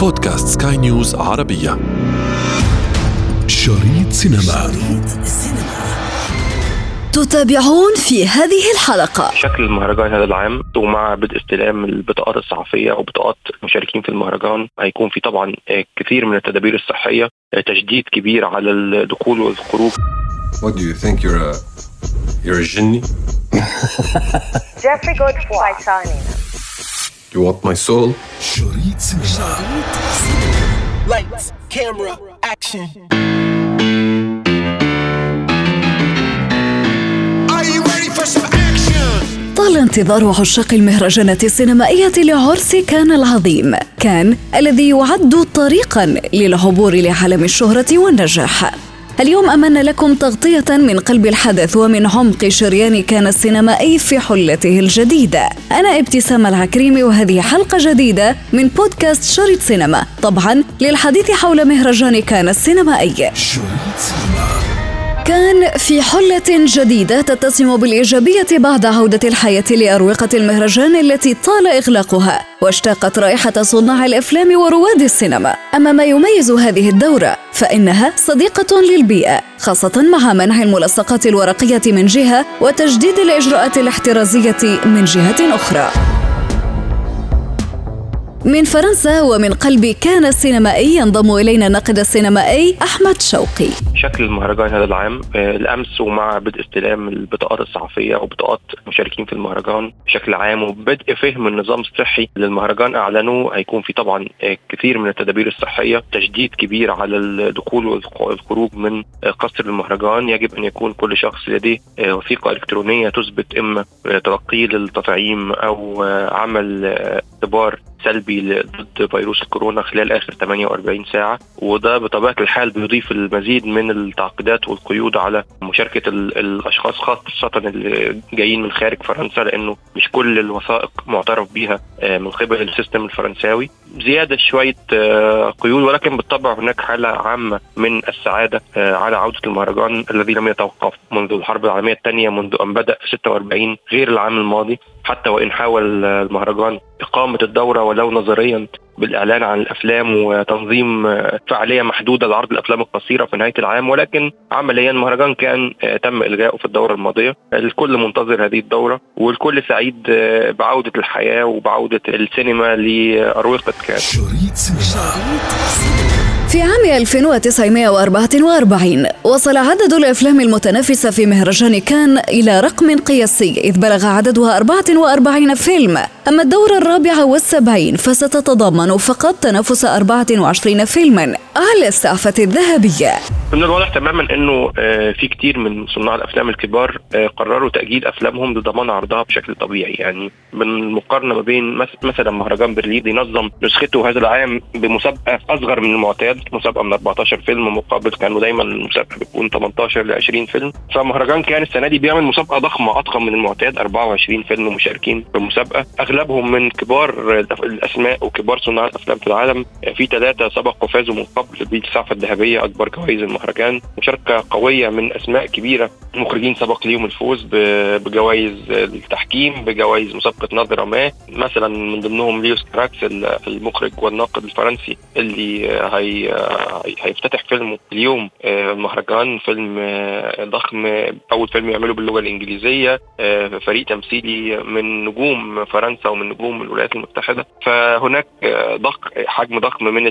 بودكاست سكاي نيوز عربية. شريط سينما. شريط تتابعون في هذه الحلقة. شكل المهرجان هذا العام ومع بدء استلام البطاقات الصحفية وبطاقات المشاركين في المهرجان هيكون في طبعا كثير من التدابير الصحية تشديد كبير على الدخول والخروج. What do you think? You're a you're a jinni? Jeffrey. You want my soul? شريط سينما Lights, camera, action. Are you ready for some action? طال انتظار عشاق المهرجانات السينمائية لعرس كان العظيم كان الذي يعد طريقا للعبور لعالم الشهرة والنجاح اليوم أمنا لكم تغطية من قلب الحدث ومن عمق شريان كان السينمائي في حلته الجديدة. أنا ابتسام العكريمي وهذه حلقة جديدة من بودكاست شريط سينما. طبعا للحديث حول مهرجان كان السينمائي شريط سينما. كان في حلة جديدة تتسم بالإيجابية بعد عودة الحياة لأروقة المهرجان التي طال إغلاقها واشتاقت رائحة صناع الأفلام ورواد السينما. أما ما يميز هذه الدورة فإنها صديقة للبيئة خاصة مع منع الملصقات الورقية من جهة وتجديد الإجراءات الاحترازية من جهة أخرى. من فرنسا ومن قلب كان السينمائي ينضم إلينا الناقد السينمائي أحمد شوقي. شكل المهرجان هذا العام آه، الأمس ومع بدء استلام البطاقات الصحفية وبطاقات المشاركين في المهرجان بشكل عام وبدء فهم النظام الصحي للمهرجان أعلنوا هيكون في طبعا آه، كثير من التدابير الصحية تشديد كبير على الدخول والخروج من آه، قصر المهرجان. يجب أن يكون كل شخص لديه وثيقة إلكترونية تثبت إما آه، تلقيه للتطعيم أو آه، عمل اختبار سلبي ضد فيروس الكورونا خلال آخر 48 ساعة وده بطبيعة الحال بيضيف المزيد من التعقيدات والقيود على مشاركة ال- الأشخاص خاصة اللي جايين من خارج فرنسا لأنه مش كل الوثائق معترف بيها آه، من قبل السيستم الفرنساوي. زيادة شوية آه، قيود ولكن بالطبع هناك حالة عامة من السعادة آه، على عودة المهرجان الذي لم يتوقف منذ الحرب العالمية الثانية منذ أن بدأ في 46 غير العام الماضي حتى وإن حاول المهرجان إقامة الدورة ولو نظريا بالإعلان عن الأفلام وتنظيم آه، فعالية محدودة لعرض الأفلام القصيرة في نهاية العام ولكن عمليا المهرجان كان آه، تم إلغائه في الدورة الماضية. الكل منتظر هذه الدورة والكل سعيد آه، بعودة الحياة وبعودة السينما لاروقه كان شريط سينما. في عام 1944 وصل عدد الأفلام المتنافسة في مهرجان كان إلى رقم قياسي إذ بلغ عددها 44 فيلم. أما الدورة الرابعة والسبعين فستتضمن فقط تنافس 24 فيلما على السعفة الذهبية. من الواضح تماما إنه آه، في كتير من صناع الأفلام الكبار آه، قرروا تأجيل أفلامهم لضمان عرضها بشكل طبيعي. يعني بالمقارنه ما بين مثلا مهرجان برلين ينظم نسخته هذا العام بمسابقة أصغر من المعتاد مسابقة من 14 فيلم مقابل كانوا دايما المسابقه بتكون 18 ل 20 فيلم. فمهرجان كان السنة دي بيعمل مسابقة ضخمة أضخم من المعتاد 24 فيلم مشاركين في المسابقه أغلبهم من كبار الأسماء وكبار صناع الأفلام في العالم. في ثلاثة سبقوا فازوا من قبل بالسعفه الذهبية أكبر جوائز المهرجان. مشاركة قوية من أسماء كبيرة. المخرجين سبق ليهم الفوز بجوائز التحكيم بجوائز مسابقة نظرة ما. مثلا من ضمنهم ليوس كراكس ال- المخرج والناقد الفرنسي اللي هي هي- هيفتتح فيلمه اليوم آه، المهرجان فيلم آه، ضخم آه، أول فيلم يعمله باللغة الإنجليزية آه، فريق تمثيلي من نجوم فرنسا ومن نجوم الولايات المتحدة. فهناك آه، ضخ حجم ضخم من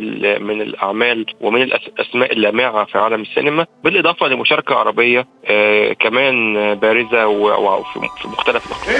من الأعمال ومن الاسماء اللامعة في عالم السينما بالإضافة لمشاركة عربية آه، كمان آه، بارزة وفي في مختلف الاقطار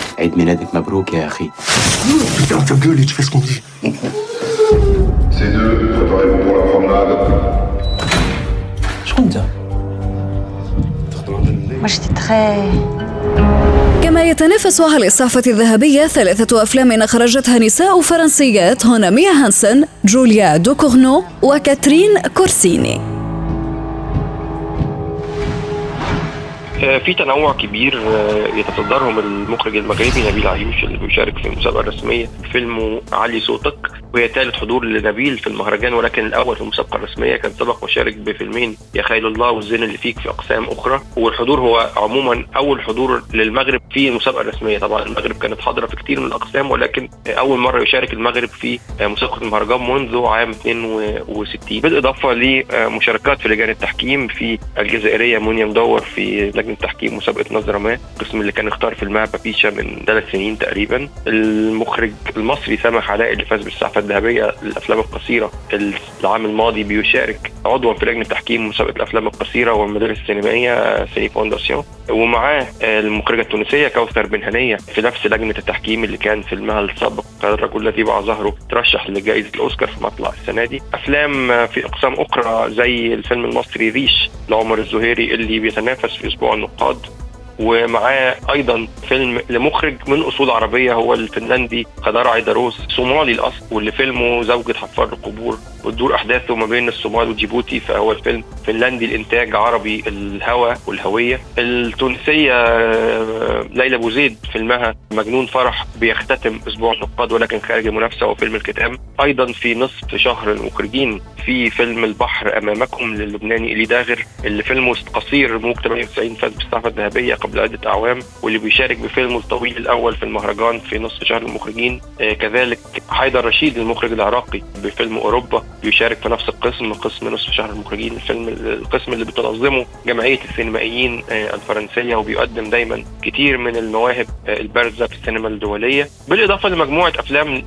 عيد ميلادك مبروك يا أخي Putain, ta gueule et tu fais ce qu'on dit. Ces deux, préparez-vous pour la promenade. Je compte dire. Moi, j'étais très. كما تتنافس على الصحفة الذهبية ثلاثة أفلام أخرجتها نساء فرنسيات هنا ميا هانسن، جوليا دوكورنو وكاترين كورسيني. في تنوع كبير آه، يتصدرهم المخرج المغربي نبيل عيوش اللي بيشارك في المسابقة الرسمية فيلمه علي صوتك وهي ثالث حضور لنبيل في المهرجان ولكن الأول في المسابقة الرسمية كان سبق وشارك بفيلمين يا خيل الله والزين اللي فيك في أقسام أخرى. والحضور هو عموما أول حضور للمغرب في المسابقة الرسمية. طبعا المغرب كانت حاضرة في كثير من الأقسام ولكن أول مرة يشارك المغرب في مسابقة المهرجان منذ عام 62 بالإضافة لمشاركات في لجان التحكيم في الجزائرية منيا مدور في لجنة تحكيم مسابقة نظرة ما القسم اللي كان اختار فيلمها بابيشا من ثلاث سنين تقريبا. المخرج المصري سامح علاء اللي فاز بالسعفه الذهبية للافلام القصيرة العام الماضي بيشارك عضوا في لجنة تحكيم مسابقة الأفلام القصيرة والمدارس السينمائية Cinéfondation. ومعاه المخرجة التونسية كوثر بن هنية في نفس لجنة التحكيم اللي كان فيلمها السابق. الرجل الذي باع ظهره ترشح لجائزة الأوسكار في مطلع السنة دي. أفلام في أقسام أخرى زي الفيلم المصري ريش لعمر الزهيري اللي بيتنافس في أسبوع النقاد. ومعاه أيضا فيلم لمخرج من أصول عربية هو الفنلندي خدار عيدروس صومالي الأصل واللي فيلمه زوجة حفار القبور. وتدور أحداثه ما بين الصومال وجيبوتي فهو الفيلم فنلندي الإنتاج عربي الهوى والهوية. التونسية آه، ليلى بوزيد فيلمها مجنون فرح بيختتم أسبوع النقاد ولكن خارج المنافسة وفيلم الكتاب أيضا في نصف شهر المخرجين. في فيلم البحر أمامكم للبناني إلي داغر اللي فيلمه قصير موج 98 فاز بالصحفه الذهبية قبل عدة أعوام واللي بيشارك بفيلمه الطويل الأول في المهرجان في نصف شهر المخرجين. آه كذلك حيدر رشيد المخرج العراقي بفيلم أوروبا بيشارك في نفس القسم قسم نصف شهر المخرجين. الفيلم القسم اللي بتنظمه جمعية السينمائيين آه الفرنسية وبيقدم دايما كتير من المواهب آه البارزة في السينما الدولية. بالإضافة لمجموعة أفلام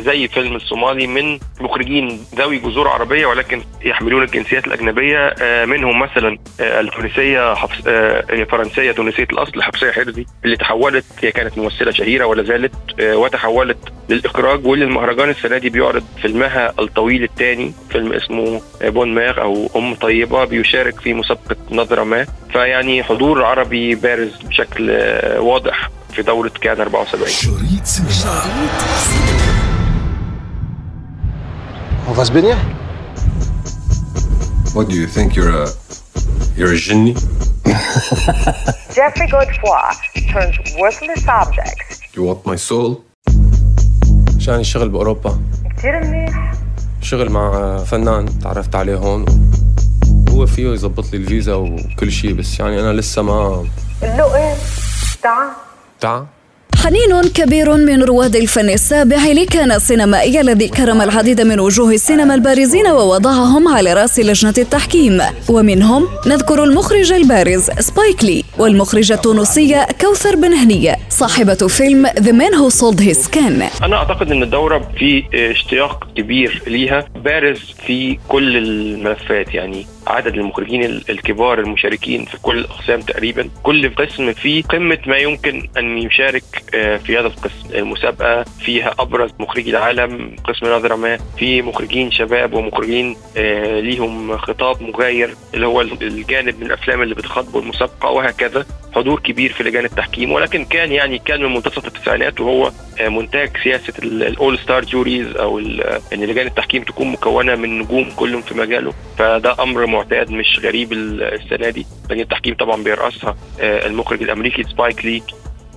زي فيلم الصومالي من مخرجين ذوي جذور عربية ولكن يحملون الجنسيات الأجنبية آه منهم مثلا آه التونسية حفص آه فرنسية تونسية الأصل حفصية حرزي اللي تحولت هي كانت ممثلة شهيرة ولا زالت وتحولت للإخراج واللي المهرجان السنة دي بيعرض فيلمها الطويل الثاني فيلم اسمه بون ماغ أو أم طيبة بيشارك في مسابقة نظرة ما. فيعني حضور عربي بارز بشكل واضح في دورة كان 74 شريط سينما. On va se baigner? What do you think? You're a you're a genie? Jeffrey Godefroy turns worthless objects You want my soul? عشان الشغل بأوروبا كتير منيح شغل مع فنان تعرفت عليه هون هو فيه يظبط لي الفيزا وكل شيء بس يعني أنا لسه ما له إيه تعال تعا حنين كبير من رواد الفن السابع لكان السينمائي الذي كرم العديد من وجوه السينما البارزين ووضعهم على رأس لجنة التحكيم. ومنهم نذكر المخرج البارز سبايك لي والمخرجة التونسية كوثر بن هنية صاحبة فيلم The Man Who Sold His Skin أنا أعتقد إن الدورة في اشتياق كبير ليها بارز في كل الملفات يعني عدد المخرجين ال- الكبار المشاركين في كل الأقسام تقريبا. كل قسم فيه قمة ما يمكن أن يشارك آه، في هذا القسم. المسابقة فيها أبرز مخرجي العالم قسم نظرة ما. في مخرجين شباب ومخرجين آه، ليهم خطاب مغاير اللي هو الجانب من الأفلام اللي بتخاطبه المسابقة وهكذا. حضور كبير في لجان التحكيم ولكن كان يعني كان من منتصف التسعينات وهو آه، منتهج سياسة ال all-star juries أو ال- إن لجان التحكيم تكون مكونة من نجوم كلهم في مجاله. فده أمر معتاد مش غريب ال- السنة دي. لجنه التحكيم طبعا بيرأسها آه، المخرج الأمريكي سبايك لي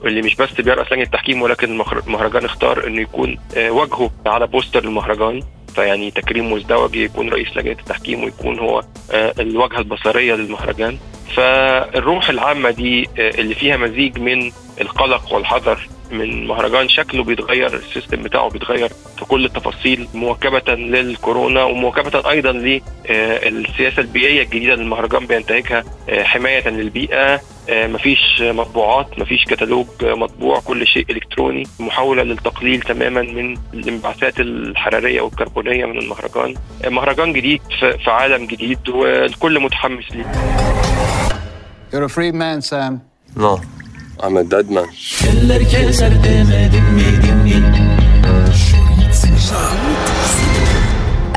اللي مش بس بيرأس لجنه التحكيم ولكن المهرجان اختار إنه يكون آه، وجهه على بوستر المهرجان. فيعني تكريم مزدوج يكون رئيس لجنه التحكيم ويكون هو آه، الواجهه البصرية للمهرجان. فالروح العامة دي آه، اللي فيها مزيج من القلق والحذر من مهرجان شكله بيتغير السيستم بتاعه بيتغير في كل التفاصيل مواكبة للكورونا ومواكبة أيضا للسياسة البيئية الجديدة اللي المهرجان بينتهجها آه، حماية للبيئة. آه، مفيش مطبوعات مفيش كتالوج آه، مطبوع كل شيء إلكتروني محاولة للتقليل تماما من الانبعاثات الحرارية والكربونية من المهرجان. آه، مهرجان جديد في عالم جديد والكل متحمس ليه. You're a free man, Sam. No, I'm a dead man.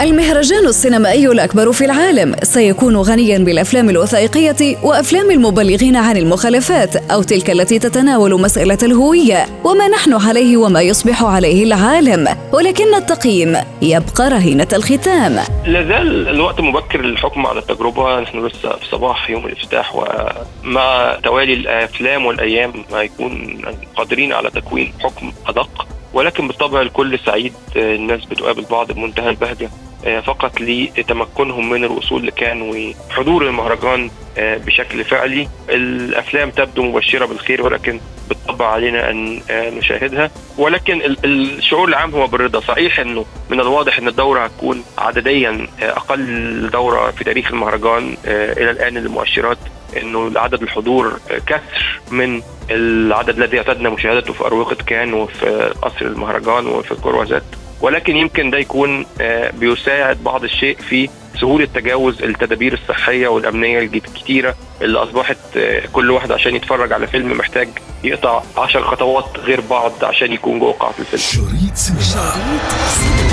المهرجان السينمائي الأكبر في العالم. سيكون غنيا بالأفلام الوثائقية وأفلام المبلغين عن المخالفات أو تلك التي تتناول مسألة الهوية وما نحن عليه وما يصبح عليه العالم. ولكن التقييم يبقى رهينة الختام. لازال الوقت مبكر للحكم على التجربة. نحن لسه في صباح يوم الافتتاح ومع توالي الأفلام والأيام هيكون قادرين على تكوين حكم أدق. ولكن بالطبع الكل سعيد الناس بتقابل بعض بمنتهى البهجة. آه، فقط لتمكنهم من الوصول لكان وحضور المهرجان آه، بشكل فعلي. الأفلام تبدو مبشرة بالخير ولكن بالطبع علينا أن آه، نشاهدها. ولكن الشعور العام هو بالرضا. صحيح إنه من الواضح إن الدورة هتكون عدديا أقل دورة في تاريخ المهرجان إلى الآن المؤشرات إنه عدد الحضور كسر من العدد الذي أعتدنا مشاهدته في أروقة كان وفي قصر المهرجان وفي الكروزات ولكن يمكن ده يكون آه، بيساعد بعض الشيء في سهولة تجاوز التدابير الصحية والأمنية الكتيرة اللي أصبحت آه، كل واحد عشان يتفرج على فيلم محتاج يقطع عشر خطوات غير بعض عشان يكون جوه قاعة الفيلم. شريط سينما.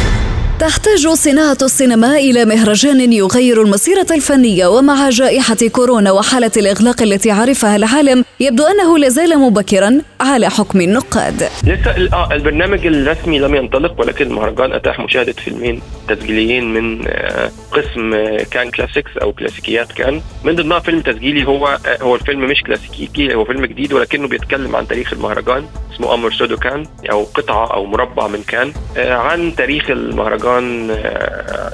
تحتاج صناعة السينما إلى مهرجان يغير المسيرة الفنية ومع جائحة كورونا وحالة الإغلاق التي عرفها العالم يبدو أنه لازال مبكرا على حكم النقاد. لسه آه البرنامج الرسمي لم ينطلق ولكن المهرجان أتاح مشاهدة فيلمين. تسجيليين من آه قسم آه Cannes Classics أو كلاسيكيات كان. من ضمنها فيلم تسجيلي هو آه هو الفيلم مش كلاسيكي هو فيلم جديد ولكنه بيتكلم عن تاريخ المهرجان اسمه أمر سودو كان أو قطعة أو مربع من كان عن تاريخ المهرجان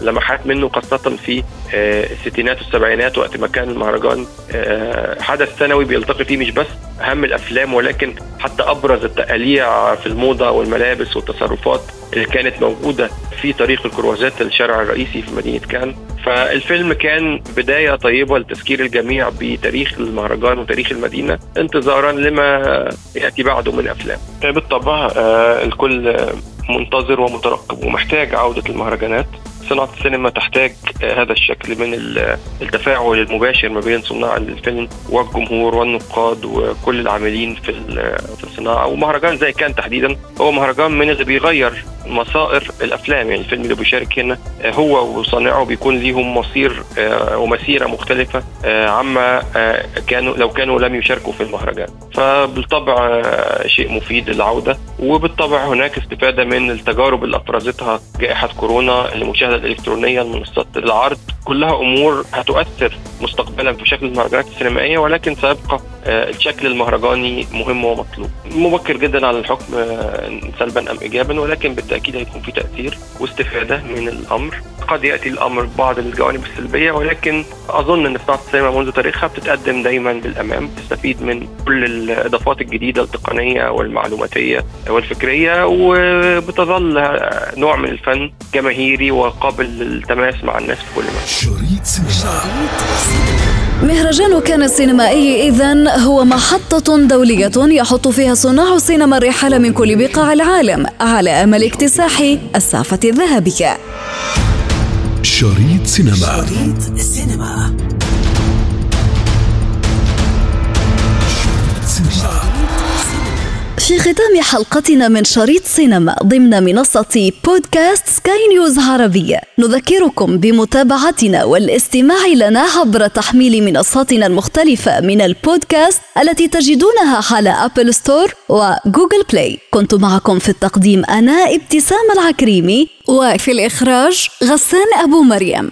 لمحات منه خاصة في الستينات والسبعينات وقت ما كان المهرجان آه، حدث سنوي بيلتقي فيه مش بس أهم الأفلام ولكن حتى أبرز التقاليع في الموضة والملابس والتصرفات اللي كانت موجودة في طريق الكروزات الشارع الرئيسي في مدينة كان. فالفيلم كان بداية طيبة لتذكير الجميع بتاريخ المهرجان وتاريخ المدينة انتظارا لما يأتي بعده من أفلام. بالطبع الكل منتظر ومترقب ومحتاج عودة المهرجانات. صناعة السينما تحتاج هذا الشكل من التفاعل المباشر ما بين صناع الفيلم والجمهور والنقاد وكل العاملين في في الصناعة. ومهرجان زي كان تحديدا هو مهرجان من اللي بيغير مصائر الأفلام. يعني الفيلم اللي بيشارك هنا هو وصانعه بيكون ليهم مصير آه، ومسيرة مختلفة آه، عما آه، كانوا لو كانوا لم يشاركوا في المهرجان. فبالطبع شيء مفيد للعودة. وبالطبع هناك استفادة من التجارب اللي أفرزتها جائحة كورونا المشاهده الإلكترونية منصات العرض كلها أمور هتؤثر. مستقبلا في شكل المهرجانات السينمائية ولكن سيبقى الشكل المهرجاني مهم ومطلوب. مبكر جدا على الحكم سلبا أم ايجابا ولكن بالتأكيد هيكون في تأثير واستفادة من الأمر. قد يأتي الأمر ببعض الجوانب السلبية ولكن أظن إن صناعة السينما منذ تاريخها بتتقدم دايما للأمام تستفيد من كل الإضافات الجديدة التقنية والمعلوماتية والفكرية وبتظل نوع من الفن جماهيري وقابل للتماس مع الناس في كل مكان. شريط مهرجان كان السينمائي إذا هو محطة دولية يحط فيها صناع السينما الرحالة من كل بقاع العالم على أمل اكتساح السعفة الذهبية. شريط سينما. شريط سينما. في ختام حلقتنا من شريط سينما ضمن منصة بودكاست سكاي نيوز عربية. نذكركم بمتابعتنا والاستماع لنا عبر تحميل منصاتنا المختلفة من البودكاست التي تجدونها على Apple Store و Google Play كنت معكم في التقديم أنا ابتسام العكريمي وفي الإخراج غسان أبو مريم.